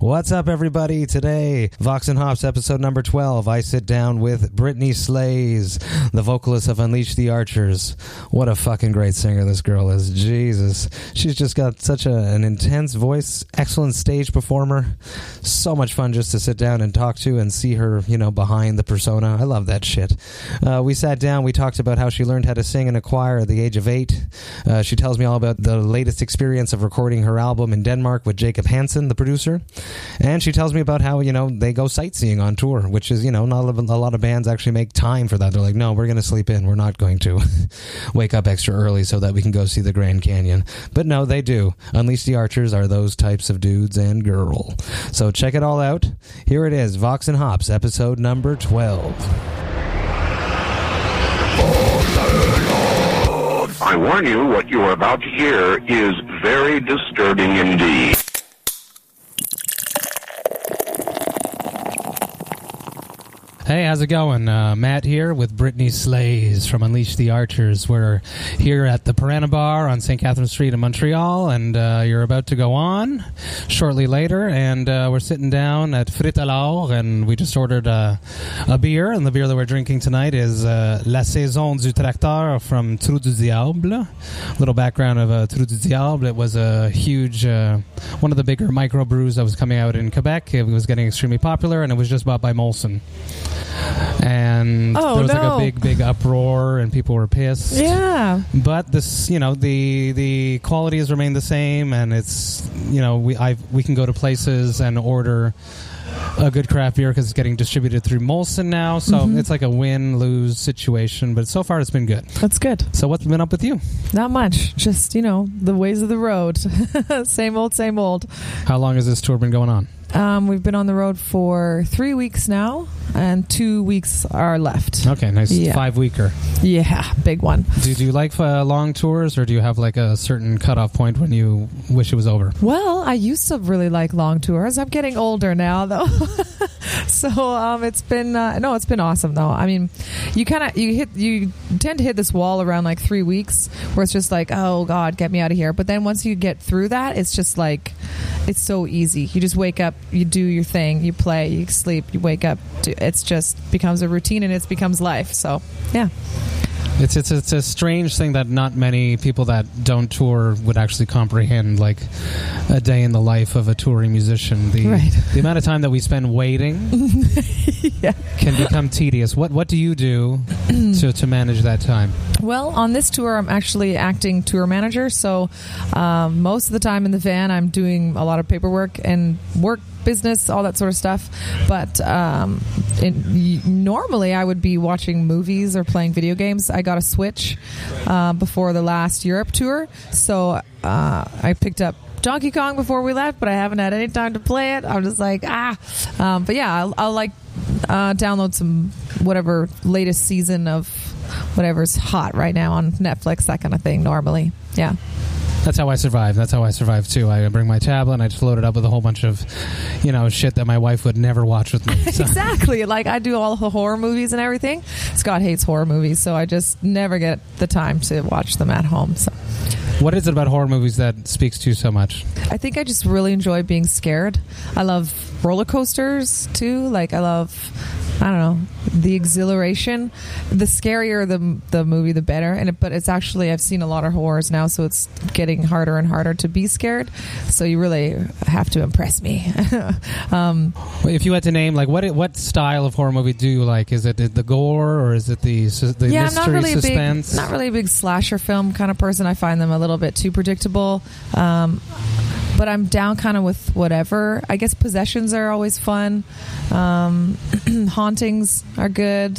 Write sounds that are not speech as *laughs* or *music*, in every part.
What's up, everybody? Today, Vox and Hops episode number 12. I sit down with Brittney Slayes, the vocalist of Unleash the Archers. What a fucking great singer this girl is. Jesus. She's just got such a, an intense voice, excellent stage performer. So much fun just to sit down and talk to and see her, you know, behind the persona. I love that shit. Uh, we sat down, we talked about how she learned how to sing in a choir at the age of eight. Uh, she tells me all about the latest experience of recording her album in Denmark with Jacob Hansen, the producer. And she tells me about how, you know, they go sightseeing on tour, which is, you know, not a lot of bands actually make time for that. They're like, no, we're going to sleep in. We're not going to *laughs* wake up extra early so that we can go see the Grand Canyon. But no, they do. Unleash the Archers are those types of dudes and girl. So check it all out. Here it is Vox and Hops, episode number 12. I warn you, what you are about to hear is very disturbing indeed. Hey, how's it going? Uh, Matt here with Brittney Slayes from Unleash the Archers. We're here at the Piranha Bar on St. Catherine Street in Montreal, and uh, you're about to go on shortly later. And uh, we're sitting down at Frite Alors, and we just ordered a beer. And the beer that we're drinking tonight is uh, La Saison du Tracteur from Trou du Diable. Little background of uh, Trou du Diable. It was a huge, uh, one of the bigger microbrews that was coming out in Quebec. It was getting extremely popular, and it was just bought by Molson and Oh, there was like a big big uproar and people were pissed Yeah. but this you know the the quality has remained the same and it's you know we I we can go to places and order a good craft beer because it's getting distributed through Molson now so Mhm. it's like a win lose situation but so far it's been good That's good. so what's been up with you Not much. Just, you know, the ways of the road. *laughs* same old, same old. how long has this tour been going on Um, we've been on the road for three weeks now, and two weeks are left. okay nice Yeah. five weeker Yeah, big one. do, do you like uh, long tours or do you have like a certain cutoff point when you wish it was over Well, I used to really like long tours. I'm getting older now, though. *laughs* so um, it's been uh, no, it's been awesome though. I mean, you kind of you hit you tend to hit this wall around like three weeks where it's just like, oh God, get me out of here. But then once you get through that, it's just like it's so easy. You just wake up, you do your thing, you play, you sleep, you wake up. It's just becomes a routine and it becomes life. So yeah, It's it's it's a strange thing that not many people that don't tour would actually comprehend. Like a day in the life of a touring musician, the Right. the amount of time that we spend waiting *laughs* yeah. can become tedious. What what do you do *clears throat* to to manage that time? Well, on this tour, I'm actually acting tour manager. So um, most of the time in the van, I'm doing a lot of paperwork and work business, all that sort of stuff. But um, it, y- normally, I would be watching movies or playing video games. I got a Switch uh, before the last Europe tour, so uh, I picked up. Donkey Kong before we left, but I haven't had any time to play it. I'm just like ah, um, but yeah, I'll, I'll like uh, download some whatever latest season of whatever's hot right now on Netflix, that kind of thing. Normally, yeah, That's how I survive. That's how I survive too. I bring my tablet and I just load it up with a whole bunch of, you know, shit that my wife would never watch with me. *laughs* So- exactly. Like I do all the horror movies and everything. Scott hates horror movies, so I just never get the time to watch them at home. So what is it about horror movies that speaks to you so much? I think I just really enjoy being scared. I love roller coasters too. Like I love, I don't know, the exhilaration. The scarier the the movie, the better. And it, but it's actually I've seen a lot of horrors now, so it's getting harder and harder to be scared. So you really have to impress me. *laughs* um, If you had to name, like, what what style of horror movie do you like? Is it the gore or is it the the yeah, I'm mystery not really suspense? a big, not really a big slasher film kind of person. I find them a little bit too predictable. Um, but I'm down kind of with whatever. I guess possessions are always fun. Um, *clears throat* hauntings are good.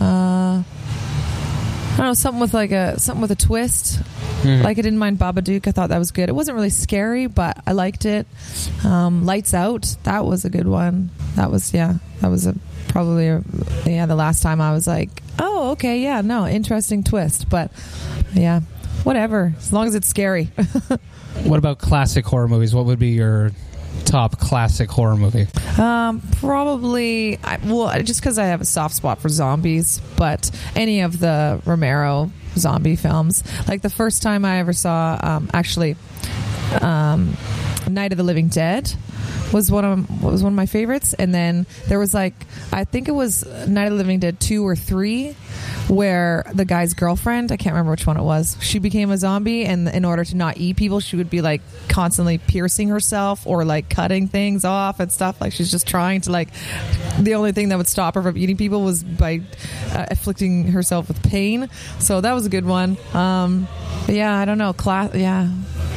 Uh, I don't know something with like a something with a twist. Mhm. Like I didn't mind Babadook. I thought that was good. It wasn't really scary, but I liked it. Um, Lights Out. That was a good one. That was yeah. That was a probably a, yeah the last time I was like, oh okay yeah no interesting twist. But yeah, whatever. As long as it's scary. *laughs* What about classic horror movies? What would be your top classic horror movie? Um, probably. I, well, just because I have a soft spot for zombies, but any of the Romero zombie films. Like the first time I ever saw, um, actually, um, Night of the Living Dead was one of was one of my favorites, and then there was like I think it was Night of the Living Dead two or three, where the guy's girlfriend I can't remember which one it was. She became a zombie, and in order to not eat people, she would be like constantly piercing herself or like cutting things off and stuff. Like she's just trying to like the only thing that would stop her from eating people was by uh, afflicting herself with pain. So that was a good one. Um, yeah, I don't know. Class, yeah,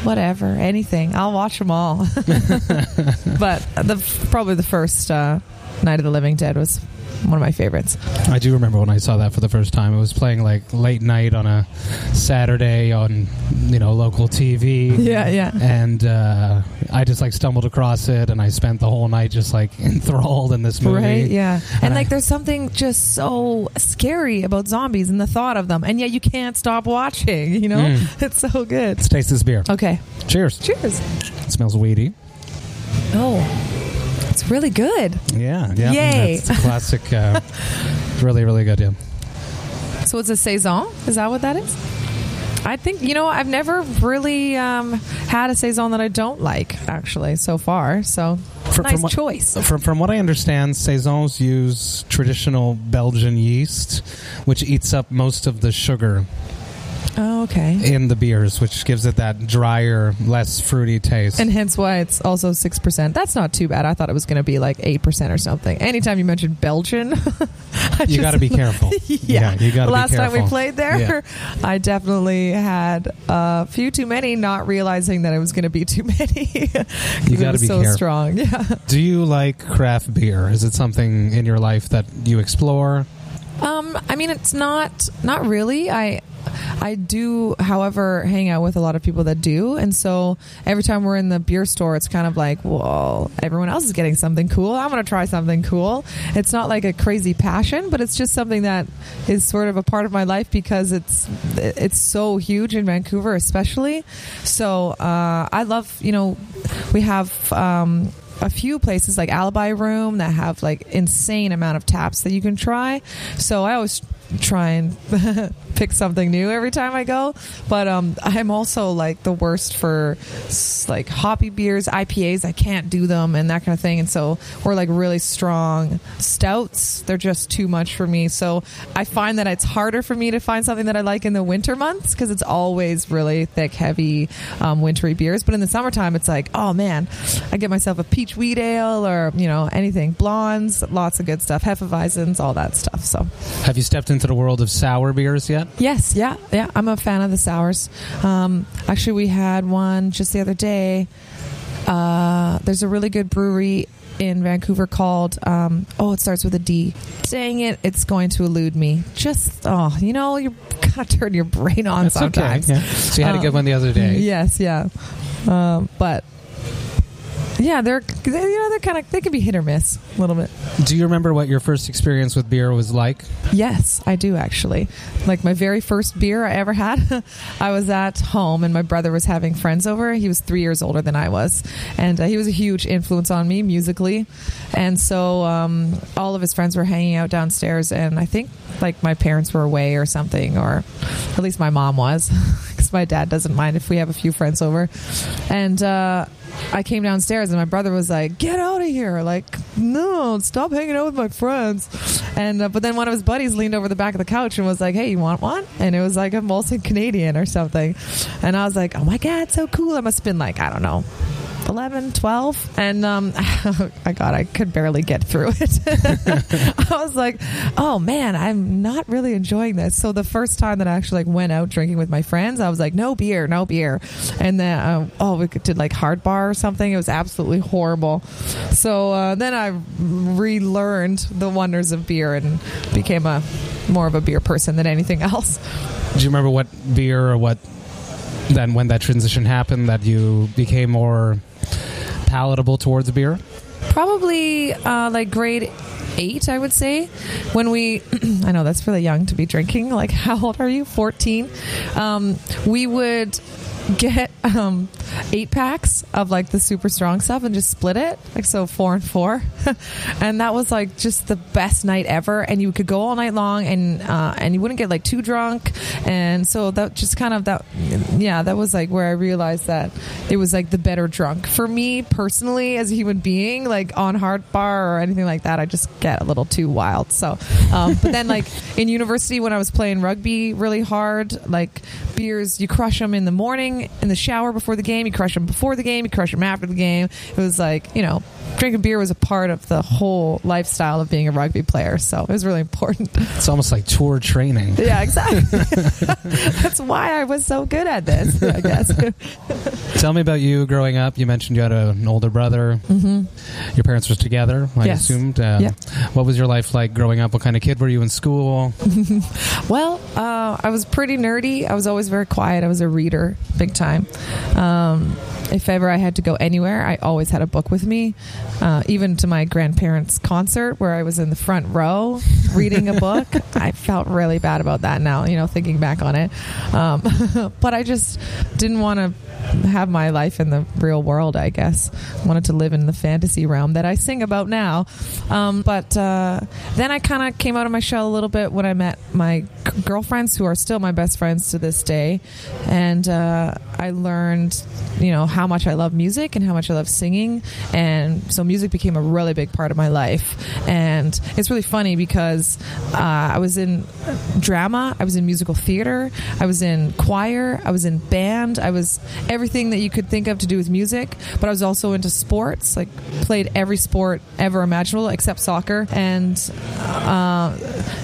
whatever, anything. I'll watch them all. *laughs* *laughs* but the probably the first uh, Night of the Living Dead was one of my favorites. I do remember when I saw that for the first time. It was playing like late night on a Saturday on you know local TV. Yeah, yeah. And uh, I just like stumbled across it, and I spent the whole night just like *laughs* enthralled in this movie. Right, yeah. And, And I- like there's something just so scary about zombies and the thought of them, and yet you can't stop watching, you know? Mm. *laughs* It's so good. Let's taste this beer. Okay. Cheers. Cheers. It smells weedy. Oh. It's really good. Yeah, yeah. Yay. A *laughs* classic. Uh, really, really good. Yeah. So it's a saison? Is that what that is? I think you know I've never really um, had a saison that I don't like actually so far. So From- nice from what- choice. From, from what I understand, saisons use traditional Belgian yeast, which eats up most of the sugar Oh, okay. in the beers, which gives it that drier, less fruity taste. And hence why it's also six percent. That's not too bad. I thought it was going to be like eight percent or something. Anytime you mention Belgian, *laughs* I you got to be careful. *laughs* yeah. you got to be Last time we played there. *laughs* I definitely had a few too many, not realizing that it was going to be too many. You got gotta to be so careful. strong. Yeah. Do you like craft beer? Is it something in your life that you explore? Um, I mean, it's not not really. I I do, however, hang out with a lot of people that do, and so every time we're in the beer store, it's kind of like, well, everyone else is getting something cool. I'm going to try something cool. It's not like a crazy passion, but it's just something that is sort of a part of my life because it's it's so huge in Vancouver, especially. So uh, I love, you know, we have. Um, a few places like Alibi Room that have like insane amount of taps that you can try. So I always try and *laughs* pick something new every time I go. But um, I'm also like the worst for like hoppy beers, IPAs. I can't do them and that kind of thing. And so we're like really strong stouts. They're just too much for me. So I find that it's harder for me to find something that I like in the winter months because it's always really thick, heavy, um, wintry beers. But in the summertime, it's like, oh man, I get myself a peach wheat ale or you know anything, blondes, lots of good stuff, hefeweizens, all that stuff. So Have you stepped into the world of sour beers yet? Yes, yeah, yeah, I'm a fan of the sours. Um, actually, we had one just the other day. Uh, there's a really good brewery in Vancouver called um, oh it starts with a D. Dang it, it's going to elude me. Just oh, you know you gotta *laughs* turn your brain on That's sometimes. okay. Yeah. So you had a good Um, one the other day. Yes, yeah. Um, but yeah, they're they, you know they're kind of they can be hit or miss a little bit. Do you remember what your first experience with beer was like? Yes, I do actually. Like my very first beer I ever had, *laughs* I was at home and my brother was having friends over. He was three years older than I was, and uh, he was a huge influence on me musically. And so um, all of his friends were hanging out downstairs, and I think like my parents were away or something, or at least my mom was, *laughs* my dad doesn't mind if we have a few friends over. And uh, I came downstairs, and my brother was like, "Get out of here!" Like, no, stop hanging out with my friends. And uh, but then one of his buddies leaned over the back of the couch and was like, "Hey, you want one?" And it was like a Molson Canadian or something. And I was like, "Oh my god, so cool!" I must have been like, I don't know. 11, 12, and um, *laughs* I God, I could barely get through it. *laughs* I was like, "Oh man, I'm not really enjoying this." So the first time that I actually like went out drinking with my friends, I was like, "No beer, no beer," and then uh, oh, we did like hard bar or something. It was absolutely horrible. So uh, then I relearned the wonders of beer and became a more of a beer person than anything else. Do you remember what beer or what then when that transition happened that you became more palatable towards beer? Probably uh, like grade eight, I would say. When we, *clears throat* I know that's really young to be drinking. Like, *laughs* how old are you? 14. Um, we would *laughs* get um, eight packs of like the super strong stuff and just split it, like so four and four, *laughs* and that was like just the best night ever. And you could go all night long, and uh, and you wouldn't get like too drunk, and so that just kind of that, yeah, that was like where I realized that it was like the better drunk for me personally as a human being, like on hard bar or anything like that. I just get a little too wild. So, um, but then like in university when I was playing rugby really hard, like beers, you crush them in the morning in the shower before the game, you crush them before the game, you crush them after the game. It was like you know drinking beer was a part of the whole lifestyle of being a rugby player. So it was really important. It's almost like tour training. *laughs* Yeah, exactly. *laughs* That's why I was so good at this, I guess. *laughs* Tell me about you growing up. You mentioned you had an older brother. Mm-hmm. Your parents were together, I Yes. assumed. Uh, Yeah. What was your life like growing up? What kind of kid were you in school? Well, uh, I was pretty nerdy. I was always very quiet. I was a reader, big time. Um, if ever I had to go anywhere, I always had a book with me. Uh, even to my grandparents' concert, where I was in the front row reading a book, *laughs* I felt really bad about that now. You know, thinking back on it, um, *laughs* but I just didn't want to have my life in the real world. I guess I wanted to live in the fantasy realm that I sing about now. Um, but uh, then I kind of came out of my shell a little bit when I met my girlfriends, who are still my best friends to this day, and uh, I learned, you know, how much I love music and how much I love singing, and so music became a really big part of my life. And it's really funny because uh, I was in drama, I was in musical theater, I was in choir, I was in band, I was everything that you could think of to do with music. But I was also into sports, like played every sport ever imaginable except soccer. And uh,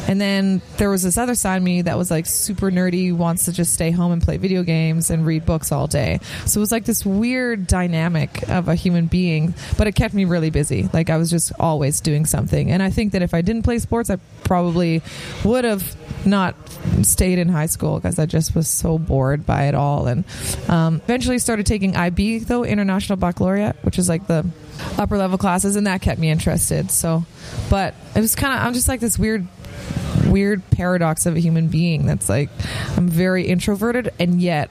and then there was this other side of me that was like super nerdy, wants to just stay home and play video games and read books all day. So it was like this weird dynamic of a human being, but it kept me really busy. Like I was just always doing something. And I think that if I didn't play sports, I probably would have not stayed in high school because I just was so bored by it all. And um, eventually started taking IB though, International Baccalaureate, which is like the upper level classes, and that kept me interested. So, but it was kind of I'm just like this weird weird paradox of a human being that's like I'm very introverted and yet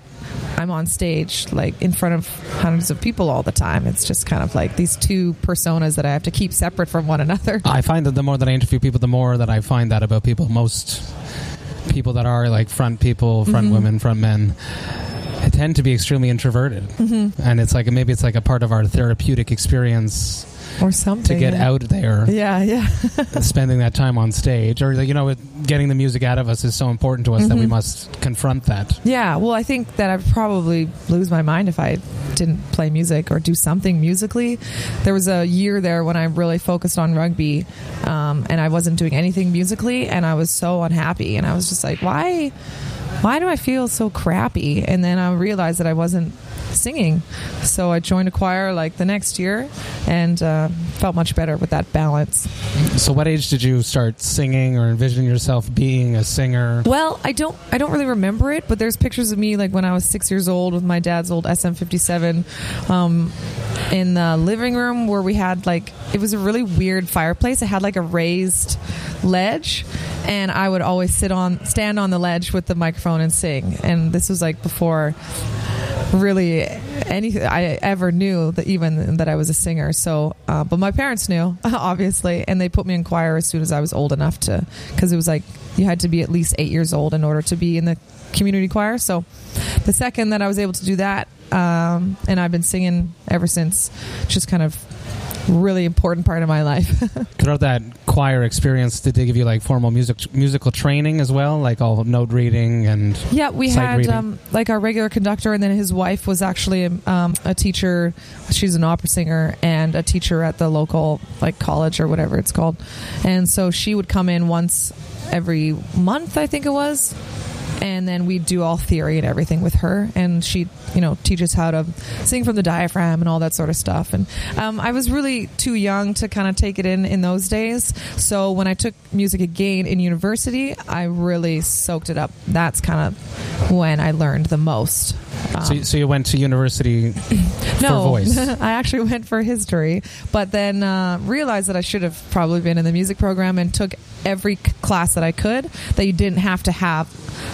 I'm on stage like in front of hundreds of people all the time. It's just kind of like these two personas that I have to keep separate from one another. *laughs* I find that the more that I interview people, the more that I find that about people. Most people that are like front people, front Mm-hmm. women, front men, tend to be extremely introverted, Mm-hmm. and it's like maybe it's like a part of our therapeutic experience Or something. to get yeah. out there, Yeah, yeah. spending that time on stage, or you know, getting the music out of us is so important to us that we Mm-hmm. must confront that. Yeah, well, I think that I'd probably lose my mind if I didn't play music or do something musically. There was a year there when I really focused on rugby, um, and I wasn't doing anything musically, and I was so unhappy, and I was just like, why, why do I feel so crappy? And then I realized that I wasn't singing, so I joined a choir like the next year, and uh, felt much better with that balance. So, what age did you start singing or envision yourself being a singer? Well, I don't I don't really remember it, but there's pictures of me like when I was six years old with my dad's old SM57 um, in the living room where we had like it was a really weird fireplace. It had like a raised ledge, and I would always sit on stand on the ledge with the microphone and sing. And this was like before really anything I ever knew that even that I was a singer. So, uh, but my parents knew *laughs* obviously, and they put me in choir as soon as I was old enough to, because it was like you had to be at least eight years old in order to be in the community choir. So, the second that I was able to do that, um, and I've been singing ever since, just kind of really important part of my life. *laughs* Throughout that choir experience, did they give you like formal music musical training as well, like all note reading and? Yeah, we had um, like our regular conductor, and then his wife was actually um, a teacher. She's an opera singer and a teacher at the local like college or whatever it's called. And so she would come in once every month, I think it was. And then we do all theory and everything with her, and she, you know, teaches how to sing from the diaphragm and all that sort of stuff. And um, I was really too young to kind of take it in in those days. So when I took music again in university, I really soaked it up. That's kind of when I learned the most. Um, So, you- so you went to university *laughs* no, for voice. *laughs* I actually went for history, but then uh, realized that I should have probably been in the music program and took every class that I could that you didn't have to have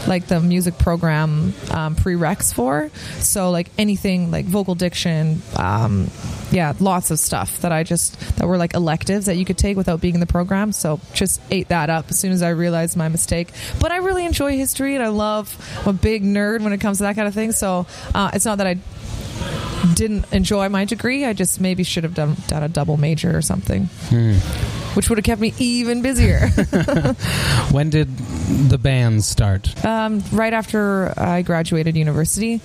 like the music program um, prereqs for. So like anything like vocal diction, um, yeah, lots of stuff that I just that were like electives that you could take without being in the program. So just ate that up as soon as I realized my mistake. But I really enjoy history and I love. I'm a big nerd when it comes to that kind of thing. So uh, it's not that I didn't enjoy my degree. I just maybe should have done, done a double major or something, which would have kept me even busier. *laughs* when did the band start? um, right after I graduated university,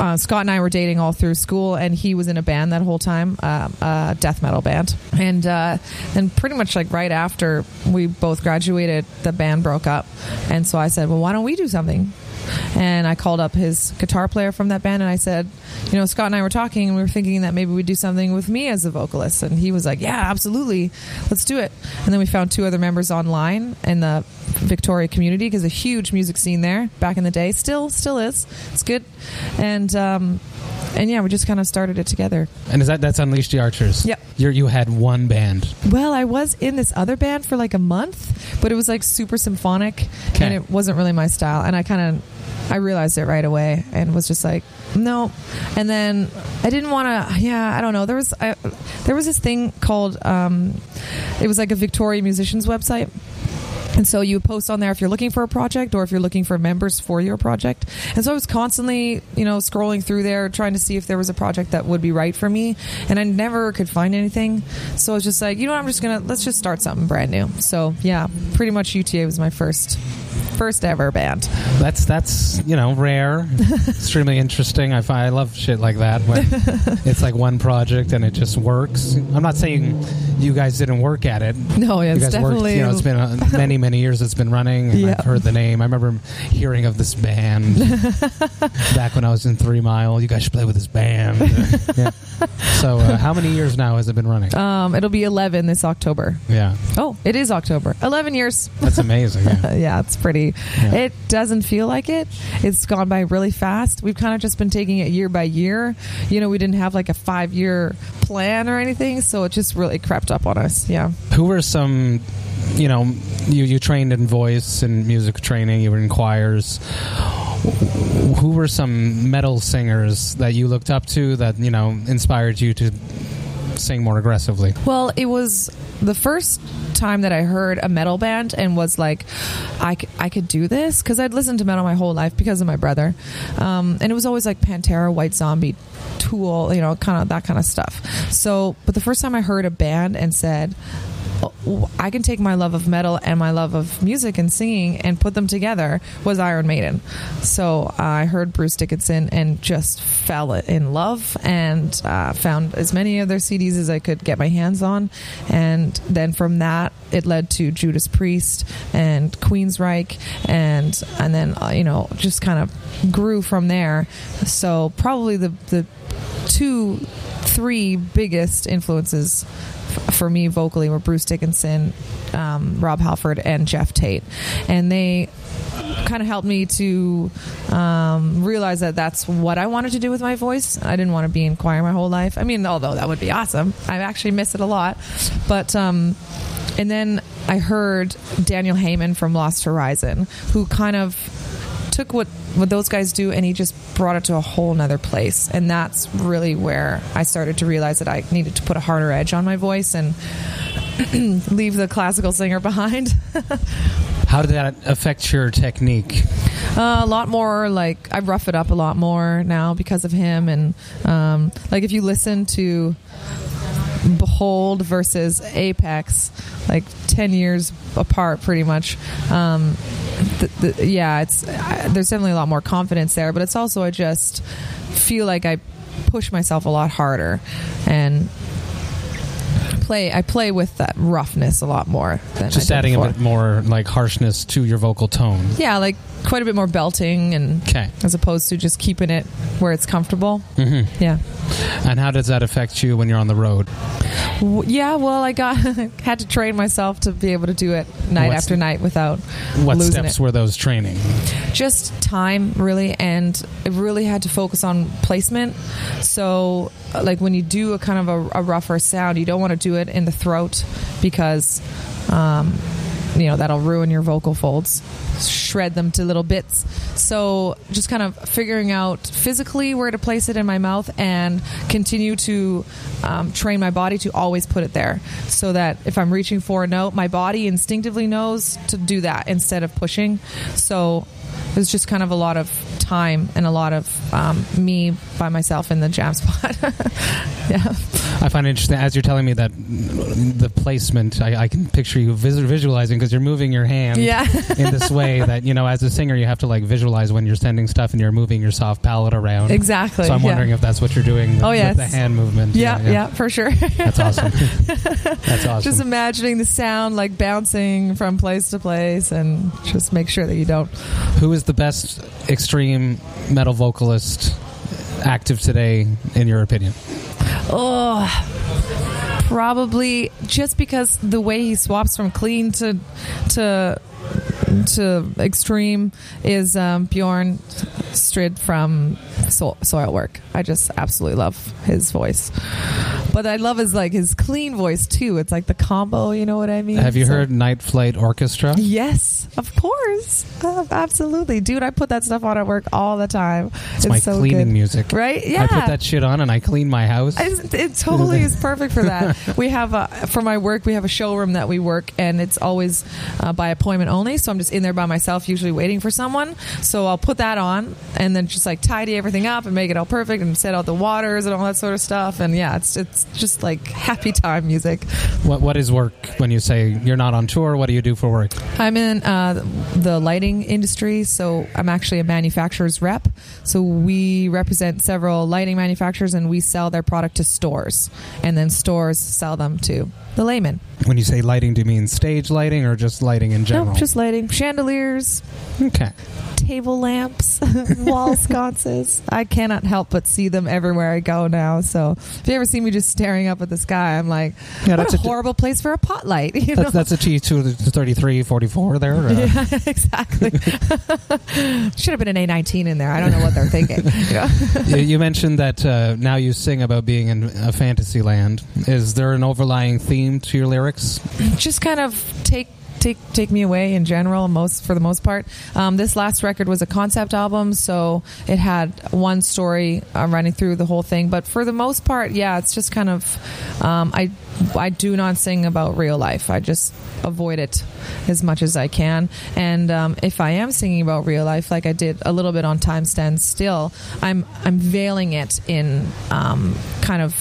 uh, Scott and I were dating all through school, and he was in a band that whole time, um, a death metal band. And uh, and pretty much like right after we both graduated, the band broke up, and so I said, well, why don't we do something? And I called up his guitar player from that band and I said, you know, Scott and I were talking and we were thinking that maybe we'd do something with me as a vocalist. And he was like, yeah, absolutely. Let's do it. And then we found two other members online in the Victoria community because a huge music scene there back in the day. Still, still is. It's good. And, um, and yeah, we just kind of started it together. And is that that's Unleash the Archers? Yep. You're, you had one band. Well, I was in this other band for like a month, but it was like super symphonic Okay. and it wasn't really my style. And I kind of, I realized it right away and was just like, no. And then I didn't want to, yeah, I don't know. There was, I, there was this thing called, um, it was like a Victoria musicians website. And so you post on there if you're looking for a project or if you're looking for members for your project. And so I was constantly, you know, scrolling through there trying to see if there was a project that would be right for me. And I never could find anything. So I was just like, you know what, I'm just going to, let's just start something brand new. So yeah, pretty much UTA was my first, first ever band. That's that's you know rare, *laughs* extremely interesting. I find I love shit like that when *laughs* it's like one project and it just works. I'm not saying you guys didn't work at it. No, yeah, you it's guys definitely. worked. You know, it's been uh, many many years. It's been running. And Yeah. I've heard the name. I remember hearing of this band *laughs* back when I was in Three Mile. You guys should play with this band. *laughs* yeah. So uh, how many years now has it been running? um, it'll be 11 this October. yeah, Oh, it is October. 11 years. that's amazing. Yeah. *laughs* Yeah, it's pretty. Yeah. It doesn't feel like it. It's gone by really fast. We've kind of just been taking it year by year. You know, we didn't have like a five year plan or anything, so it just really crept up on us. Yeah. Who were some, you know, you, you trained in voice and music training, you were in choirs. Who were some metal singers that you looked up to that, you know, inspired you to sing more aggressively? Well, it was the first time that I heard a metal band and was like, I, could do this because I'd listened to metal my whole life because of my brother, um, and it was always like Pantera, White Zombie, Tool, you know, kind of that kind of stuff. So, but the first time I heard a band and said. "Oh, I can take my love of metal and my love of music and singing and put them together was Iron Maiden. So I heard Bruce Dickinson and just fell in love and uh, found as many of their CDs as I could get my hands on. And then from that, it led to Judas Priest and Queensryche, and and then uh, you know just kind of grew from there. So probably the the two, three biggest influences for me vocally were Bruce Dickinson, um, Rob Halford, and Geoff Tate, and they kind of helped me to um, realize that that's what I wanted to do with my voice. I didn't want to be in choir my whole life. I mean, although that would be awesome, I actually miss it a lot. But um, and then I heard Daniel Heiman from Lost Horizon, who kind of took what what those guys do and he just brought it to a whole nother place. And that's really where i started to realize that i needed to put a harder edge on my voice and *clears throat* leave the classical singer behind. *laughs* How did that affect your technique? uh, a lot more like i rough it up a lot more now because of him. And um, like if you listen to behold versus apex like 10 years apart pretty much um, the, the, yeah it's I, there's definitely a lot more confidence there but it's also i just feel like i push myself a lot harder and play i play with that roughness a lot more than Just adding before. a bit more like harshness to your vocal tone. Yeah, like quite a bit more belting and Okay. as opposed to just keeping it where it's comfortable. hmm Yeah. And how does that affect you when you're on the road? W- Yeah, well, I got *laughs* had to train myself to be able to do it night What's- after night without What losing steps it. were those training? just time really and it really had to focus on placement so uh, like when you do a kind of a, a rougher sound you don't want to do it in the throat because um, you know that'll ruin your vocal folds shred them to little bits. So just kind of figuring out physically where to place it in my mouth and continue to um, train my body to always put it there so that if i'm reaching for a note my body instinctively knows to do that instead of pushing. So it was just kind of a lot of time and a lot of um, me by myself in the jam spot. *laughs* yeah. I find it interesting as you're telling me that the placement. I, I can picture you vis- visualizing because you're moving your hand Yeah. *laughs* in this way that you know, as a singer, you have to like visualize when you're sending stuff and you're moving your soft palate around. exactly. So I'm yeah. wondering if that's what you're doing. With, Oh, yes. with the hand movement. Yeah, yeah, for sure. That's awesome. *laughs* that's awesome. just imagining the sound like bouncing from place to place and just make sure that you don't. Who is the best extreme metal vocalist active today, in your opinion? Oh, probably just because the way he swaps from clean to to to extreme is um, Bjorn Strid from so- Soilwork. I just absolutely love his voice, but I love his like his clean voice too. It's like the combo. You know what I mean? Have you So- heard Night Flight Orchestra? Yes, of course, absolutely, dude. I put that stuff on at work all the time. It's, my so cleaning good. music. right? Yeah, I put that shit on and I clean my house. it, it totally is perfect for that. *laughs* We have a, for my work, we have a showroom that we work, and it's always uh, by appointment only. So I'm just in there by myself, usually waiting for someone. So I'll put that on, and then just like tidy everything up and make it all perfect, and set out the waters and all that sort of stuff. And yeah, it's it's just like happy time music. What What is work when you say you're not on tour? What do you do for work? I'm in uh, the lighting industry, so I'm actually a manufacturer's rep. So we represent several lighting manufacturers, and we sell their product to stores, and then stores sell them to the layman. When you say lighting, do you mean stage lighting or just lighting in general? Nope, just lighting, chandeliers, okay. table lamps, *laughs* wall sconces. I cannot help but see them everywhere I go now. So if you ever see me just staring up at the sky, I'm like, Yeah, what that's a a- horrible place for a pot light. *laughs* You know? That's, that's a T to 33, 44 there. uh, yeah, *laughs* exactly. Should have been an A19 in there. I don't know what they're thinking. You you, you mentioned that uh, now you sing about being in a fantasy land. Is there an overlying theme to your lyrics? Just kind of take take take me away in general most for the most part um, this last record was a concept album so it had one story uh, running through the whole thing but for the most part yeah it's just kind of um, i i do not sing about real life. I just avoid it as much as i can. And um, if i am singing about real life like i did a little bit on time stands still i'm i'm veiling it in um, kind of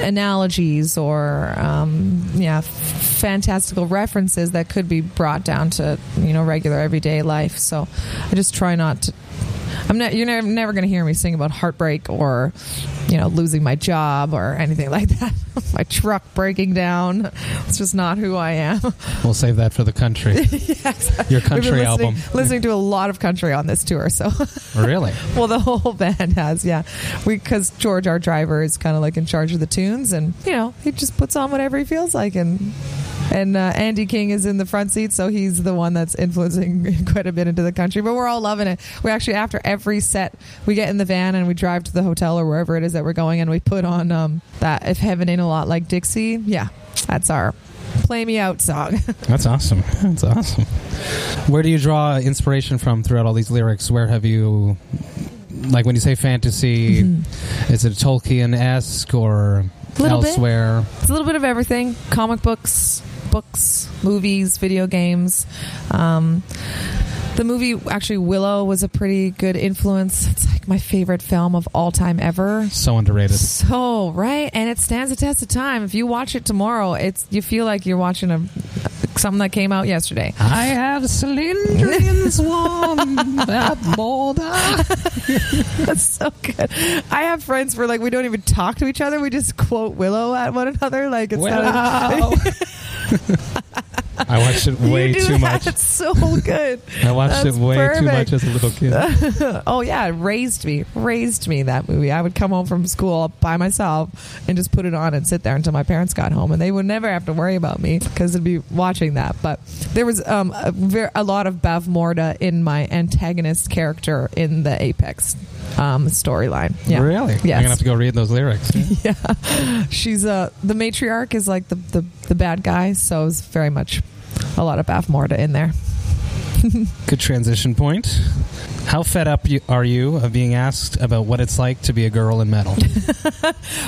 analogies or um, yeah fantastical references that could be brought down to you know regular everyday life. So i just try not to i'm not you're never, never going to hear me sing about heartbreak or you know losing my job or anything *laughs* like that my truck breaking down it's just not who i am We'll save that for the country. *laughs* exactly. Your We've been country listening, album. listening to a lot of country on this tour so really? *laughs* well, the whole band has, yeah. We because George, our driver, is kind of like in charge of the tunes, and you know he just puts on whatever he feels like, and and uh, Andy King is in the front seat, so he's the one that's influencing quite a bit into the country. But we're all loving it. We actually after every set, we get in the van and we drive to the hotel or wherever it is that we're going, and we put on um, that "If Heaven Ain't a Lot Like Dixie." Yeah, that's our play me out song. *laughs* That's awesome. That's awesome. Where do you draw inspiration from throughout all these lyrics? Where have you, like, when you say fantasy, is it Tolkien esque or Mm-hmm. Bit. elsewhere? It's a little bit of everything: comic books, books, movies, video games. Um, the movie actually Willow was a pretty good influence. It's like my favorite film of all time ever. So underrated. So right, and it stands the test of time. If you watch it tomorrow, it's you feel like you're watching a something that came out yesterday. I have Cherlindrea's wand *laughs* at border. *laughs* That's so good. I have friends where like we don't even talk to each other. We just quote Willow at one another. Like it's not. *laughs* I watched it *laughs* way too that. much. It's so good. *laughs* I watched That's it way too much as a little kid. *laughs* oh yeah, it raised me, raised me that movie. I would come home from school by myself and just put it on and sit there until my parents got home, and they would never have to worry about me because they'd be watching that. But there was um, a, ver- a lot of Bavmorda in my antagonist character in the Apex um, storyline. Yeah, Really? Yeah. I'm gonna have to go read those lyrics. *laughs* yeah, she's uh, the matriarch is like the, the the bad guy, so it's very much a lot of Morda in there. *laughs* Good transition point. How fed up you, are you of being asked about what it's like to be a girl in metal? *laughs*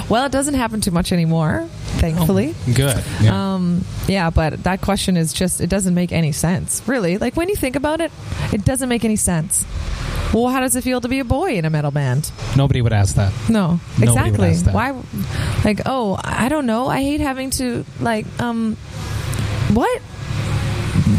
Well, it doesn't happen too much anymore, thankfully. Good. Yeah. Um, yeah, but that question is just, it doesn't make any sense. Really. Like when you think about it, it doesn't make any sense. Well, how does it feel to be a boy in a metal band? Nobody would ask that. No, Nobody exactly. that. Why? Like, oh, I don't know. I hate having to, like, um, what?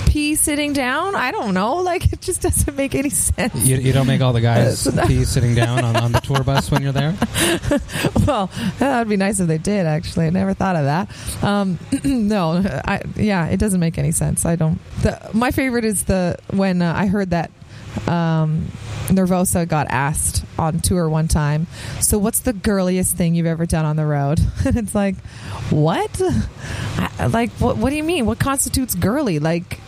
Pee sitting down? I don't know. *laughs* Like, it just doesn't make any sense. You, you don't make all the *laughs* guys pee sitting down on, on the tour bus when you're there? *laughs* well, that would be nice if they did. Actually, I never thought of that. Um, *clears throat* no, I, yeah, it doesn't make any sense. I don't. The, my favorite is the when uh, I heard that um, Nervosa got asked on tour one time. So, what's the girliest thing you've ever done on the road? *laughs* and it's like, what? I, like, what? What do you mean? What constitutes girly? Like.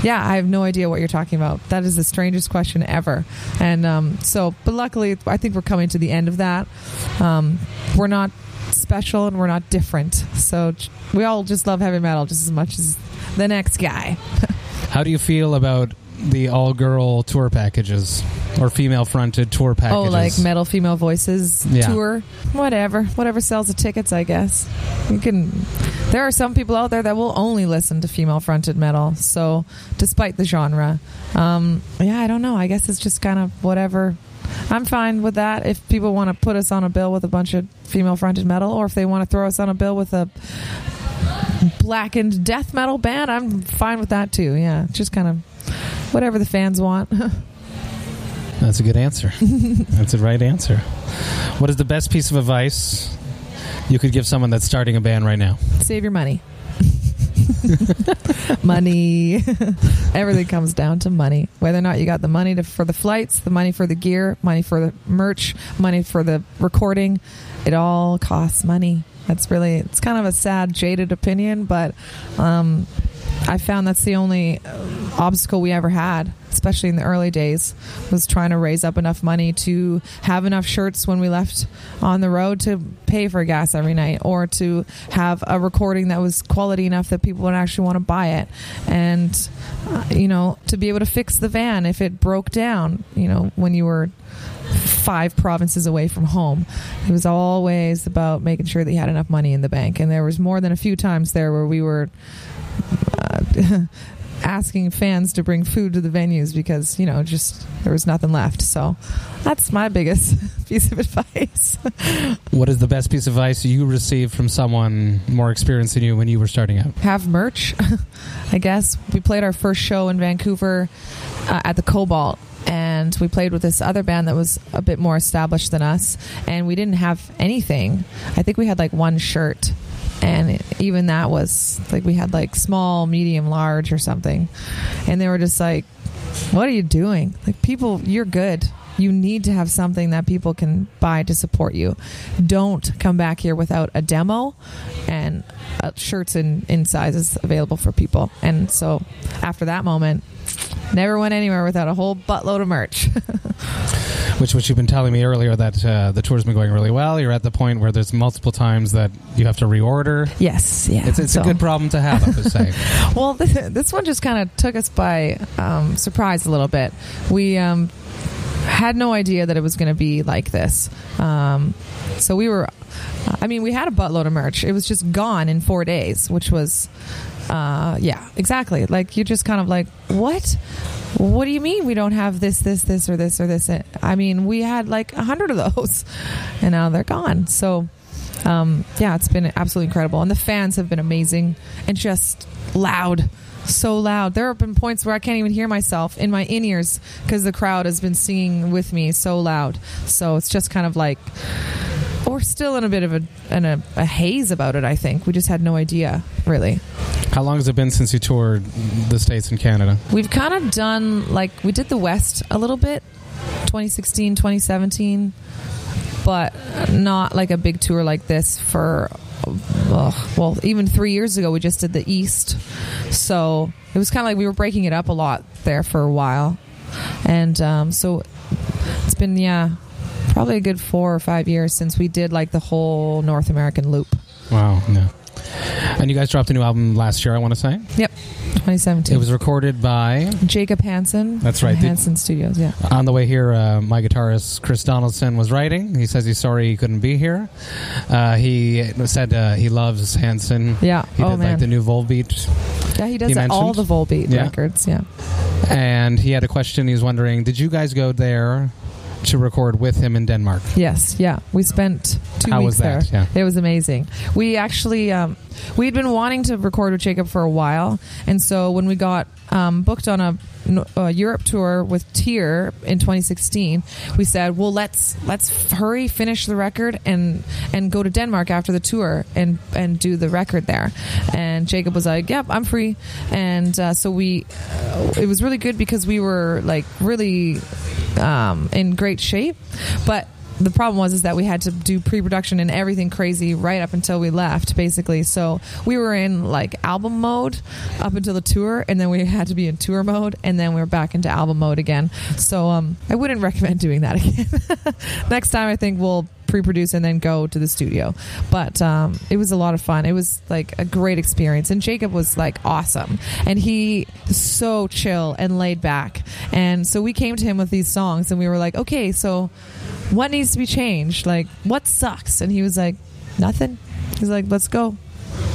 Yeah, I have no idea what you're talking about. That is the strangest question ever. And um, so, but luckily, I think we're coming to the end of that. Um, we're not special and we're not different. So we all just love heavy metal just as much as the next guy. *laughs* How do you feel about the all girl tour packages or female fronted tour packages? Oh, like metal female voices Yeah. tour, whatever, whatever sells the tickets. I guess you can. There are some people out there that will only listen to female fronted metal. So, despite the genre, um, yeah, I don't know. I guess it's just kind of whatever. I'm fine with that. If people want to put us on a bill with a bunch of female fronted metal, or if they want to throw us on a bill with a blackened death metal band, I'm fine with that too. Yeah, just kind of whatever the fans want. *laughs* That's a good answer. *laughs* That's the right answer. What is the best piece of advice you could give someone that's starting a band right now? Save your money. *laughs* money. Everything comes down to money. Whether or not you got the money to, for the flights, the money for the gear, money for the merch, money for the recording, it all costs money. That's really, it's kind of a sad, jaded opinion, but um, I found that's the only uh, obstacle we ever had, especially in the early days, was trying to raise up enough money to have enough shirts when we left on the road to pay for gas every night, or to have a recording that was quality enough that people would actually want to buy it, and uh, you know to be able to fix the van if it broke down. You know when you were five provinces away from home. It was always about making sure that you had enough money in the bank. And there was more than a few times there where we were uh, *laughs* asking fans to bring food to the venues because, you know, just there was nothing left. So that's my biggest *laughs* piece of advice. *laughs* What is the best piece of advice you received from someone more experienced than you when you were starting out? have merch. I guess we played our first show in Vancouver uh, at the Cobalt, and we played with this other band that was a bit more established than us, and we didn't have anything. I think we had like one shirt. And even that was like we had like small, medium, large, or something, and they were just like, "What are you doing? Like, people, you're good. You need to have something that people can buy to support you. Don't come back here without a demo and uh, shirts in, in sizes available for people. And so after that moment, never went anywhere without a whole buttload of merch. *laughs* Which, which you've been telling me earlier that uh, the tour's been going really well. You're at the point where there's multiple times that you have to reorder. yes, yeah. It's, it's So- a good problem to have, I would say. *laughs* Well, this, this one just kind of took us by um, surprise a little bit. We um, had no idea that it was going to be like this. Um, so we were, I mean, we had a buttload of merch. It was just gone in four days, which was, uh, yeah, exactly. Like you're just kind of like, what? What do you mean we don't have this, this, this, or this, or this? I mean, we had like a hundred of those, *laughs* and now they're gone. So um, yeah, it's been absolutely incredible, and the fans have been amazing and just loud, so loud. There have been points where I can't even hear myself in my in ears because the crowd has been singing with me so loud. So it's just kind of like we're still in a bit of a in a, a haze about it. I think we just had no idea really. How long has it been since you toured the states and Canada? We've kind of done like we did the West a little bit, 2016, 2017, but not like a big tour like this for. ugh, well, even three years ago, we just did the East, so it was kind of like we were breaking it up a lot there for a while, and um, so it's been yeah, probably a good four or five years since we did like the whole North American loop. Wow. Yeah. And you guys dropped a new album last year, I want to say. Yep, 2017. It was recorded by, Jacob Hansen. That's right. Hansen Studios. Yeah. on the way here, uh, my guitarist Chris Donaldson was writing. He says he's sorry he couldn't be here. Uh, he said uh, he loves Hansen. Yeah. He oh did man. like the new Volbeat. yeah, he does he all the Volbeat Yeah. records. Yeah. And he had a question. He was wondering, did you guys go there to record with him in Denmark? Yes. Yeah. We spent two How weeks was that? there. Yeah. It was amazing. We actually um, we had been wanting to record with Jacob for a while, and so when we got um, booked on a, a Europe tour with Tier in 2016, we said, "Well, let's let's hurry, finish the record, and and go to Denmark after the tour and and do the record there." And Jacob was like, "Yep, I'm free," and uh, so we. it was really good because we were like really um, in great shape, but the problem was is that we had to do pre-production and everything crazy right up until we left basically. So we were in like album mode up until the tour and then we had to be in tour mode and then we were back into album mode again. So um, i wouldn't *laughs* recommend doing that again. *laughs* Next time i think we'll pre-produce and then go to the studio but um, it was a lot of fun it was like a great experience and jacob was like awesome and he so chill and laid back and so we came to him with these songs and we were like okay so what needs to be changed? Like, what sucks? And he was like, nothing. He's like, let's go.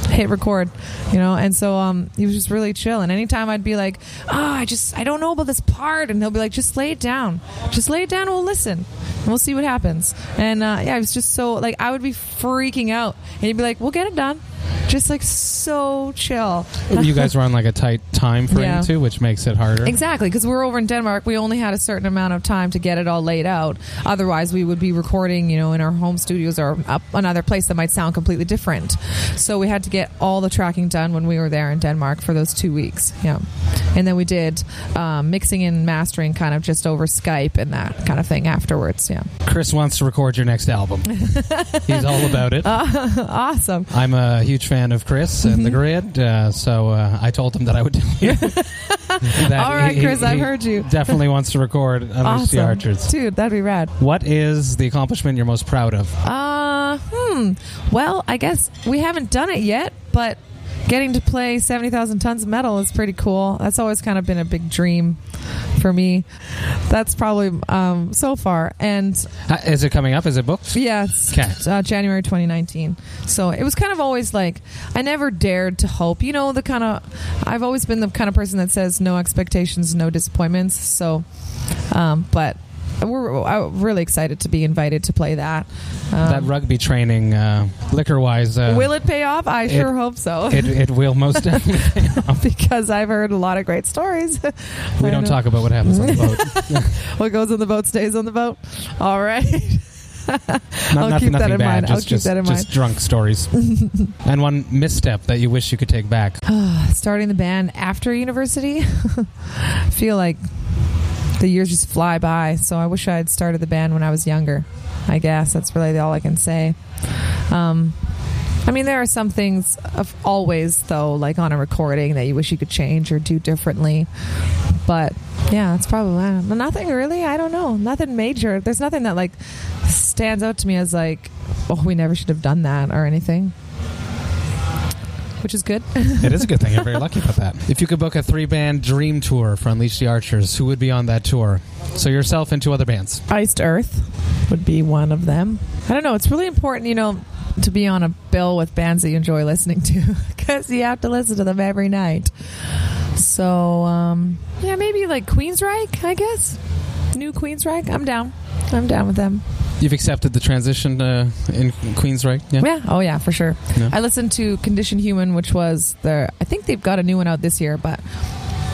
Hit record, you know, and so um, he was just really chill. And anytime I'd be like, "Oh, I just I don't know about this part," and he'll be like, "Just lay it down, just lay it down, we'll listen, we'll see what happens." And uh, yeah, it was just so like I would be freaking out, and he'd be like, "We'll get it done," just like so chill. you guys were on like a tight time frame Yeah. too, which makes it harder. Exactly, because we're over in Denmark. We only had a certain amount of time to get it all laid out. Otherwise, we would be recording, you know, in our home studios or up another place that might sound completely different. So we had to get all the tracking done when we were there in Denmark for those two weeks. Yeah, and then we did um, mixing and mastering, kind of just over Skype and that kind of thing afterwards. Yeah, Chris wants to record your next album. *laughs* He's all about it. *laughs* awesome. I'm a huge fan of Chris and the Mm-hmm. Grid, uh, so uh, I told him that I would *laughs* *laughs* that All right, he- Chris, I've he heard you. Definitely wants to record *laughs* Unleash Awesome, the Archers. dude. That'd be rad. What is the accomplishment you're most proud of? Uh, hmm. Well, I guess we haven't done it yet, but getting to play 70,000 tons of metal is pretty cool. That's always kind of been a big dream for me. That's probably um, so far. And Uh, Is it coming up? Is it booked? yeah, Okay. uh, January 2019. So it was kind of always like, I never dared to hope. You know, the kind of, I've always been the kind of person that says no expectations, no disappointments. So, um, but we're I'm really excited to be invited to play that. Um, that rugby training, uh, liquor wise, uh, Will it pay off? I sure hope so. it, it will most *laughs* definitely. because I've heard a lot of great stories. we *laughs* I don't talk about what happens on the boat. *laughs* What goes on the boat stays on the boat. All right. I'll nothing, keep that in bad. mind. I'll Just, keep just, that in just drunk stories. and one misstep that you wish you could take back. *sighs* Starting the band after university, feel like the years just fly by. So I wish I had started the band when I was younger. I guess that's really all I can say. Um, I mean, there are some things of always though, like on a recording that you wish you could change or do differently. But yeah, it's probably I nothing really. I don't know, nothing major. There's nothing that like stands out to me as like, oh, we never should have done that or anything. Which is good. It is a good thing. You're very *laughs* lucky about that. If you could book a three band dream tour for Unleash the Archers, who would be on that tour? So yourself and two other bands. Iced Earth would be one of them. I don't know. It's really important, you know, to be on a bill with bands that you enjoy listening to *laughs* because you have to listen to them every night. So, um, yeah, maybe like Queensryche, I guess. New Queensryche. I'm down. I'm down with them. You've accepted the transition uh, in Queensryche, yeah? Yeah. Oh, yeah, for sure. Yeah. I listened to Condition Human, which was their. I think they've got a new one out this year, but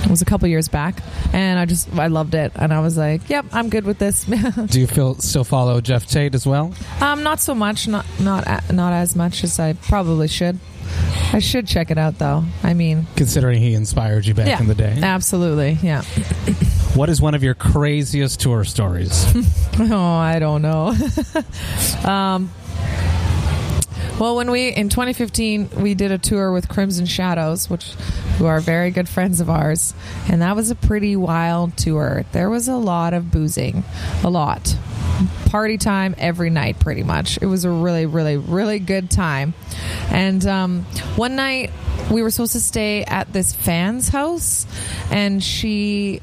it was a couple years back, and I just I loved it, and I was like, "Yep, I'm good with this." *laughs* Do you feel still follow Geoff Tate as well? Um, not so much, not not not as much as I probably should. I should check it out though. I mean, Considering he inspired you back yeah, in the day. absolutely, yeah. *coughs* What is one of your craziest tour stories? *laughs* Oh, I don't know. *laughs* um, well, when we in 2015 we did a tour with Crimson Shadows, which who are very good friends of ours, and that was a pretty wild tour. There was a lot of boozing, a lot. Party time every night, pretty much. It was a really, really, really good time. And um, one night we were supposed to stay at this fan's house, and she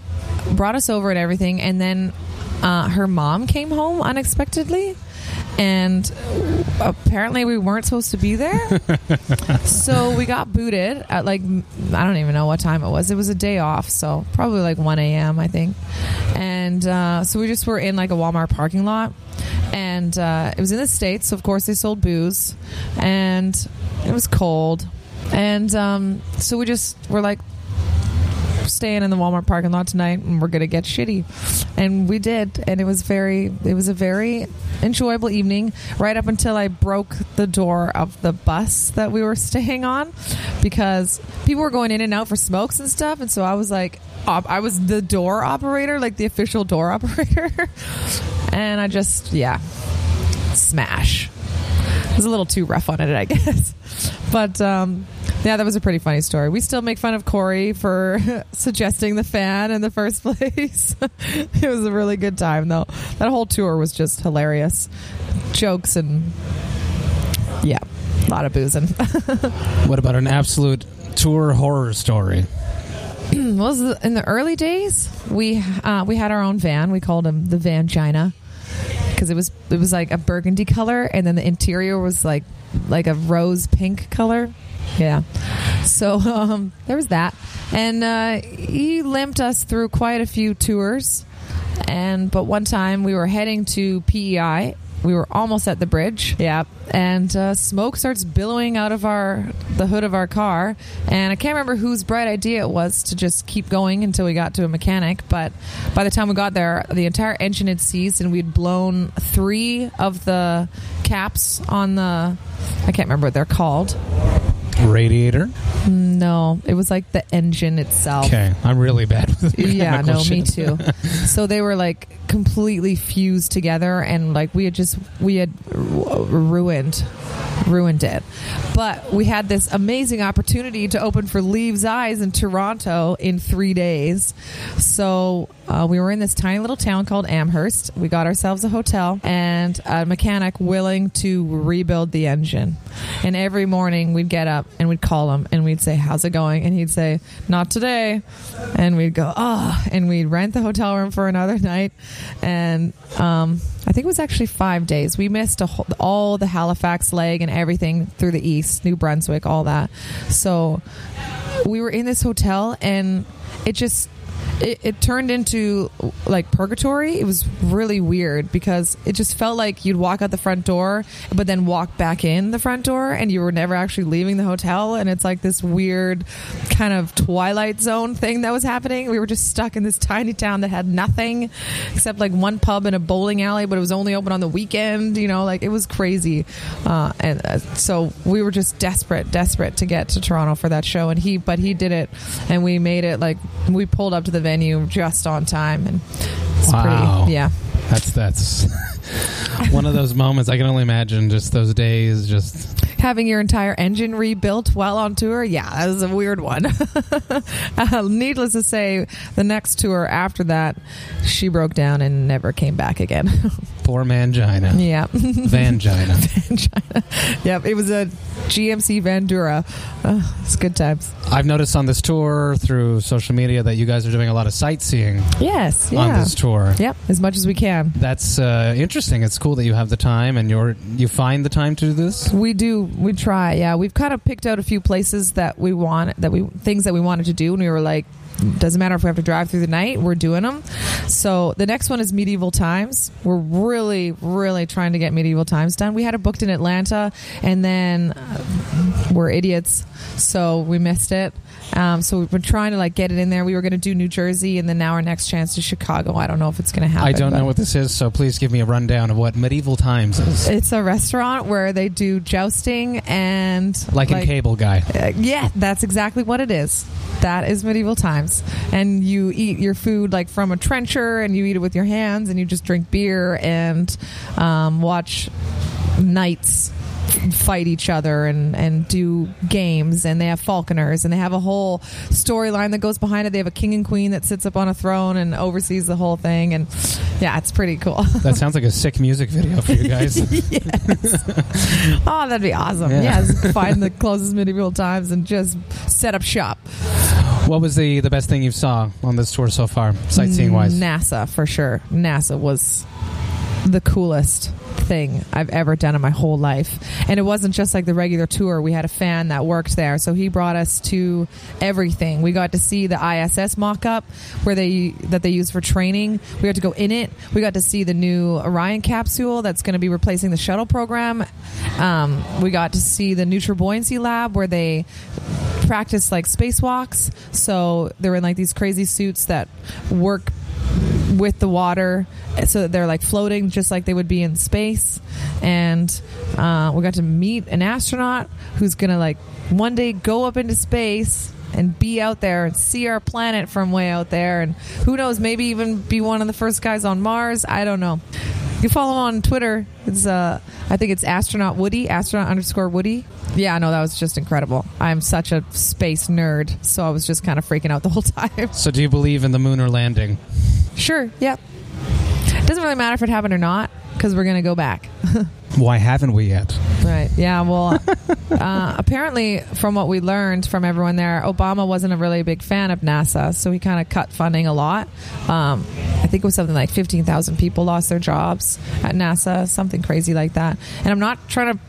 brought us over and everything. And then uh, her mom came home unexpectedly. And apparently, we weren't supposed to be there. *laughs* so we got booted at like, I don't even know what time it was. It was a day off. So probably like 1 a.m., I think. And uh, so we just were in like a Walmart parking lot. And uh, it was in the States. So of course, they sold booze. And it was cold. And um, so we just were like, staying in the Walmart parking lot tonight and we're gonna get shitty. And we did and it was very it was a very enjoyable evening right up until I broke the door of the bus that we were *laughs* staying on because people were going in and out for smokes and stuff and so I was like I was the door operator like the official door *laughs* operator and I just yeah smash was a little too rough on it I *laughs* guess but um yeah, that was a pretty funny story. We still make fun of Corey for *laughs* suggesting the fan in the first *laughs* place. it was a really good time, though. That whole tour was just hilarious. Jokes and, yeah, a lot of boozing. what about an absolute tour horror story? *clears throat* well, in the early days, we uh, we had our own van. We called him the Vangina because it was it was like a burgundy color, and then the interior was like like a rose pink color. Yeah. So *laughs* um, there was that, and uh, he limped us through quite a few tours. And but one time we were heading to PEI. We were almost at the bridge. Yeah, and uh, smoke starts billowing out of our the hood of our car. And I can't remember whose bright idea it was to just keep going until we got to a mechanic. But by the time we got there, the entire engine had seized, and we'd blown three of the caps on the. I can't remember what they're called. Radiator. No, it was like the engine itself. Okay, I'm really bad with Yeah, mechanical no, me too. so they were like completely fused together, and like we had just we had ru- ruined ruined it. But we had this amazing opportunity to open for Leaves Eyes in Toronto in three days. So uh, we were in this tiny little town called Amherst. We got ourselves a hotel and a mechanic willing to rebuild the engine. And every morning we'd get up and we'd call him and we'd say, How's it going? And he'd say, Not today. And we'd go, Oh, and we'd rent the hotel room for another *laughs* night. And um, I think it was actually five days. We missed whole, all the Halifax leg and everything through the east, New Brunswick, all that. So we were in this hotel and it just it, it turned into like purgatory. It was really weird because it just felt like you'd walk out the front door, but then walk back in the front door, and you were never actually leaving the hotel. And it's like this weird kind of twilight zone thing that was happening. We were just stuck in this tiny town that had nothing except like one pub and a bowling alley, but it was only open on the weekend. You know, like it was crazy. Uh, and uh, so we were just desperate, desperate to get to Toronto for that show. And he, but he did it, and we made it like we pulled up to the venue just on time, and it's Wow. pretty, yeah. That's that's one of those moments. I can only imagine just those days. Just Having your entire engine rebuilt while on tour, yeah, that was a weird one. *laughs* uh, needless to say, the next tour after that, she broke down and never came back again. *laughs* poor mangina, yeah. *laughs* vangina. yep, it was a GMC Vandura. Uh, it's good times. I've noticed on this tour through social media that you guys are doing a lot of sightseeing Yes, yeah. on this tour. Yep, as much as we can. That's uh, interesting. It's cool that you have the time and you're you find the time to do this. We do. We try. Yeah, we've kind of picked out a few places that we want that we things that we wanted to do, and we were like, doesn't matter if we have to drive through the night, we're doing them. So the next one is medieval times. We're really, really trying to get medieval times done. We had it booked in Atlanta, and then uh, were idiots, so we missed it. Um, so we've been trying to like get it in there. We were going to do New Jersey, and then now our next chance is Chicago. I don't know if it's going to happen. I don't know what this is, so please give me a rundown of what medieval times is. It's a restaurant where they do jousting and Like, in Cable Guy. Uh, yeah, that's exactly what it is. That is medieval times, and you eat your food like from a trencher, and you eat it with your hands, and you just drink beer and um, watch knights fight each other and and do games. And they have falconers and they have a whole storyline that goes behind it. They have a king and queen that sits up on a throne and oversees the whole thing. And yeah it's pretty cool. *laughs* That sounds like a sick music video for you guys. *laughs* *laughs* oh that'd be awesome. Yeah. yes. Find the closest medieval times and just set up shop what was the, the best thing you saw on this tour so far, sightseeing wise? NASA for sure. NASA was the coolest thing I've ever done in my whole life. And it wasn't just like the regular tour. We had a fan that worked there, so he brought us to everything. We got to see the ISS mock-up where they that they use for training. We got to go in it. We got to see the new Orion capsule that's going to be replacing the shuttle program. Um, we got to see the Neutral Buoyancy lab where they practice like spacewalks. So they're in like these crazy suits that work with the water so that they're like floating just like they would be in space. And uh, we got to meet an astronaut who's gonna like one day go up into space and be out there and see our planet from way out there. And who knows maybe even be one of the first guys on mars. I don't know. You follow on twitter. It's uh i think it's astronaut woody astronaut underscore woody. Yeah no that was just incredible. I'm such a space nerd so i was just kind of freaking out the whole *laughs* time. So, do you believe in the moon or landing? Sure. Yep. Doesn't really matter if it happened or not because we're gonna go back. *laughs* Why haven't we yet? Right. Yeah. Well, uh, *laughs* apparently, from what we learned from everyone there, Obama wasn't a really big fan of NASA, so he kind of cut funding a lot. Um, I think it was something like fifteen thousand people lost their jobs at NASA, something crazy like that. And I'm not trying to.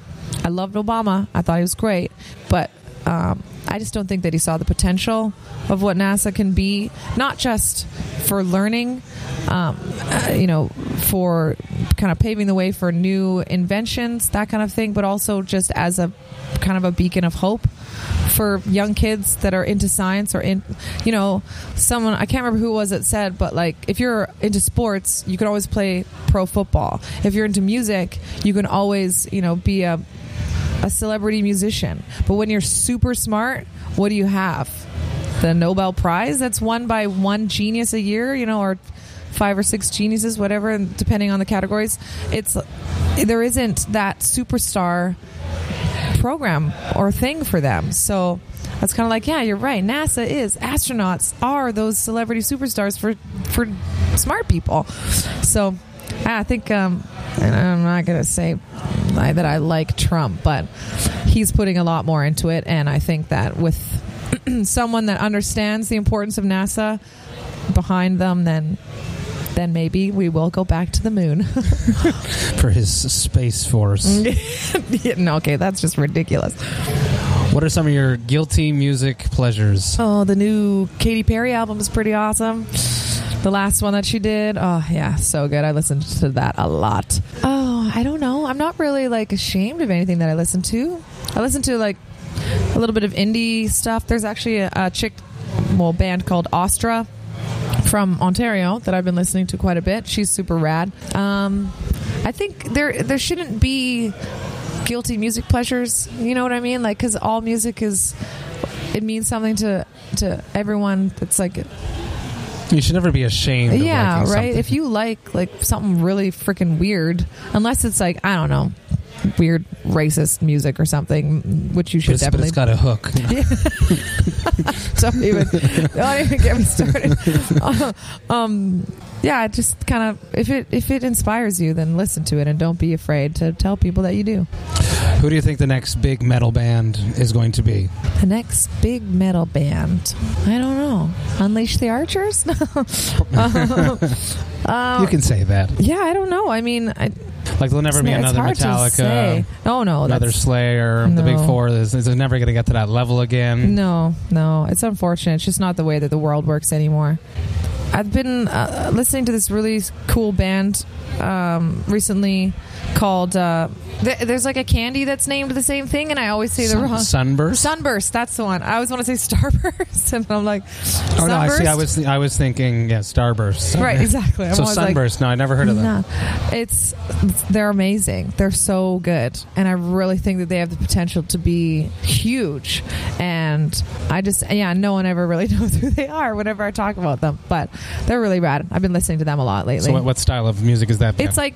I loved Obama. I thought he was great, but um, I just don't think that he saw the potential of what NASA can be, not just for learning, um, uh, you know, for kind of paving the way for new inventions, that kind of thing, but also just as a kind of a beacon of hope for young kids that are into science or in, you know, someone, I can't remember who it was that said, but like if you're into sports, you can always play pro football. If you're into music, you can always, you know, be a, a celebrity musician. But when you're super smart, what do you have? The Nobel Prize that's won by one genius a year, you know, or five or six geniuses, whatever, depending on the categories. It's there isn't that superstar program or thing for them. So that's kind of like, yeah, you're right. NASA is astronauts are those celebrity superstars for for smart people. So I think, um, and *laughs* I'm not gonna say that I like Trump, but he's putting a lot more into it, and I think that with *clears throat* someone that understands the importance of NASA behind them, then then maybe we will go back to the moon. *laughs* For his space force. *laughs* No, okay, that's just ridiculous. What are some of your guilty music pleasures? Oh, the new Katy Perry album is pretty awesome. The last one that she did, oh yeah, so good. I listened to that a lot. Oh, I don't know. I'm not really like ashamed of anything that I listen to. I listen to like a little bit of indie stuff. There's actually a, a chick, well, band called Ostra from Ontario that I've been listening to quite a bit. She's super rad. Um, I think there there shouldn't be guilty music pleasures. You know what I mean? Like, because all music is it means something to to everyone. That's like You should never be ashamed. Of yeah, right. something. If you like like something really freaking weird, unless it's like I don't know. Weird racist music or something, which you should it's, definitely it's got a hook. *laughs* *laughs* don't even don't even get me started. *laughs* um, yeah, just kind of if it if it inspires you, then listen to it and don't be afraid to tell people that you do. Who do you think the next big metal band is going to be? The next big metal band, I don't know. Unleash the Archers. *laughs* No. *laughs* You can say that. yeah, I don't know. I mean, I, Like there'll never be another hard to say. Metallica, Oh no, another Slayer. The Big Four is, is never going to get to that level again. no, no. It's unfortunate. It's just not the way that the world works anymore. I've been uh, listening to this really cool band um, recently called. Uh, th- there's like a candy that's named the same thing, and I always say the Sun- wrong. Sunburst? Sunburst. That's the one. I always want to say *laughs* Starburst, and I'm like, Oh no! I see. I Sunburst? was I was thinking yeah, Starburst. Right, exactly. I'm So always like, Sunburst. no, I never heard of that. No, it's they're amazing. They're so good, and I really think that they have the potential to be huge. And I just, yeah, no one ever really *laughs* knows who they are whenever I talk about them, but they're really rad. I've been listening to them a lot lately. So what, what style of music is that? It's like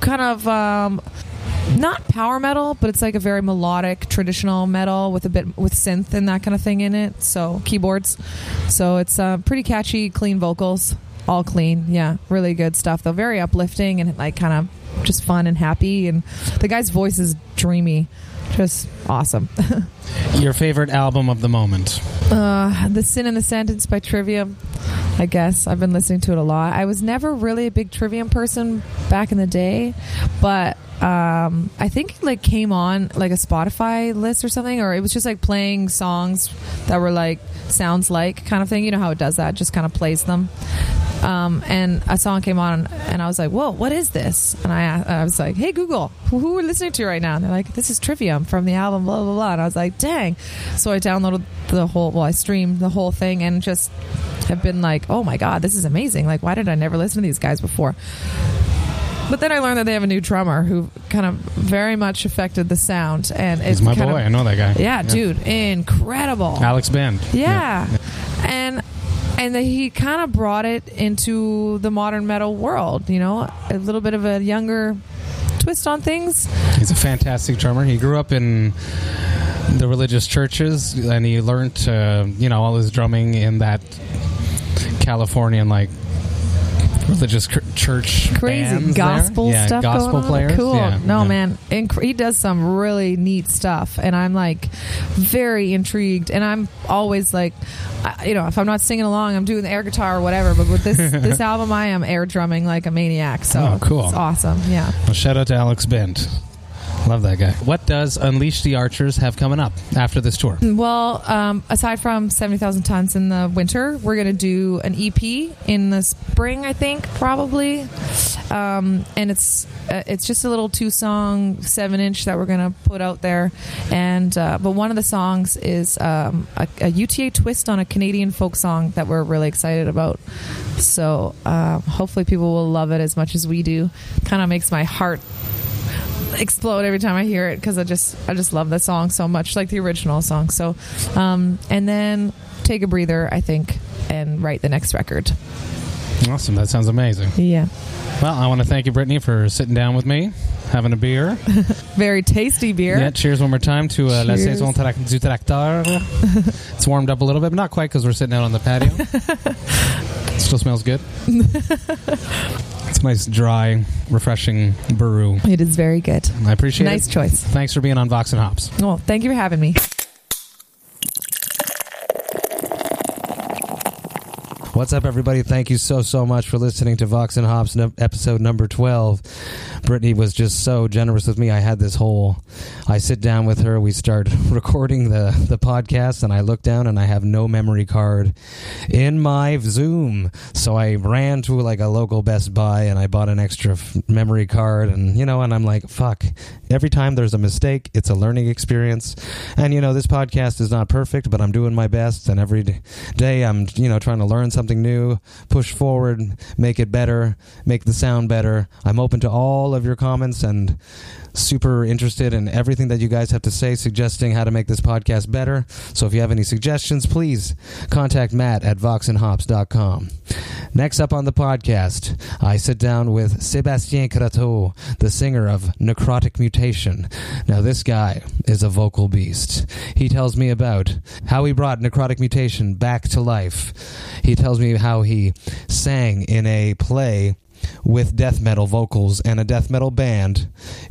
kind of um, not power metal, but it's like a very melodic, traditional metal with a bit with synth and that kind of thing in it. So keyboards. So it's uh, pretty catchy, clean vocals, all clean. Yeah, really good stuff though. Very uplifting and like kind of just fun and happy. And the guy's voice is dreamy, just awesome. *laughs* your favorite album of the moment. Uh, the Sin and the Sentence by Trivium. I guess I've been listening to it a lot. I was never really a big Trivium person back in the day, but um, I think it like came on like a Spotify list or something, or it was just like playing songs that were like sounds like kind of thing. You know how it does that? Just kind of plays them. Um, and a song came on, and I was like, "Whoa, what is this?" And I, I was like, "Hey Google, who, who are we listening to right now?" And they're like, "This is Trivium from the album blah blah blah." And I was like, "Dang!" So I downloaded the whole, well, I streamed the whole thing, and just have been like, "Oh my god, this is amazing!" Like, why did I never listen to these guys before? But then I learned that they have a new drummer who kind of very much affected the sound, and it's He's my boy. Of, I know that guy. yeah, dude, incredible. Alex Bent. Yeah. And and then he kind of brought it into the modern metal world, you know, a little bit of a younger twist on things. He's a fantastic drummer. He grew up in the religious churches, and he learned, uh, you know, all his drumming in that Californian like religious cr- church Crazy gospel there. yeah, stuff gospel going on. players. Cool. Yeah, no, yeah. man. Inc- he does some really neat stuff, and I'm like very intrigued. And I'm always like, I, you know, if I'm not singing along, I'm doing the air guitar or whatever. But with this *laughs* this album, I am air drumming like a maniac. So Oh, cool. it's awesome. Yeah. Well, shout out to Alex Bent. Love that guy. What does Unleash the Archers have coming up after this tour? Well, um, aside from 70,000 tons in the winter, we're going to do an EP in the spring, I think, probably. Um, and it's uh, it's just a little two song, seven inch that we're going to put out there. And uh, But one of the songs is um, a, a UTA twist on a Canadian folk song that we're really excited about. So uh, hopefully people will love it as much as we do. Kind of makes my heart explode every time I hear it because I just I just love the song so much, like the original song. So, um, and then take a breather, I think, and write the next record. Awesome. That sounds amazing. Yeah, Well, I want to thank you, Brittney, for sitting down with me, having a beer. *laughs* very tasty beer. Yeah, cheers one more time to uh, La. Saison du Tracteur. *laughs* it's warmed up a little bit, but not quite because we're sitting out on the patio. *laughs* Still smells good. It's nice, dry, refreshing brew. It is very good. I appreciate Nice it. choice. Thanks for being on Vox and Hops. Well, thank you for having me. What's up, everybody? Thank you so, so much for listening to Vox and Hops no- episode number 12. Brittney was just so generous with me. I had this whole, I sit down with her, we start *laughs* recording the, the podcast, and I look down and I have no memory card in my Zoom. So I ran to like a local Best Buy and I bought an extra f- memory card. And, you know, and I'm like, fuck. Every time there's a mistake, it's a learning experience. And, you know, this podcast is not perfect, but I'm doing my best. And every day I'm, you know, trying to learn something new, push forward, make it better, make the sound better. I'm open to all of your comments and super interested in everything that you guys have to say, suggesting how to make this podcast better. So if you have any suggestions, please contact Matt at voxandhops.com. Next up on the podcast, I sit down with Sebastien Croteau, the singer of Necrotic Mutation. Now, this guy is a vocal beast. He tells me about how he brought Necrotic Mutation back to life. He tells me how he sang in a play with death metal vocals and a death metal band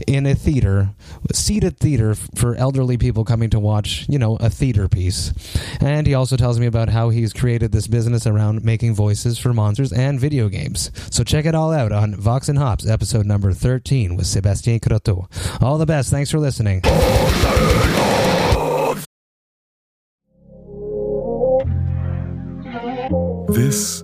in a theater, seated theater for elderly people coming to watch, you know, a theater piece. And he also tells me about how he's created this business around making voices for monsters and video games. So check it all out on Vox and Hops, episode number 13 with Sebastien Croteau. All the best. Thanks for listening. This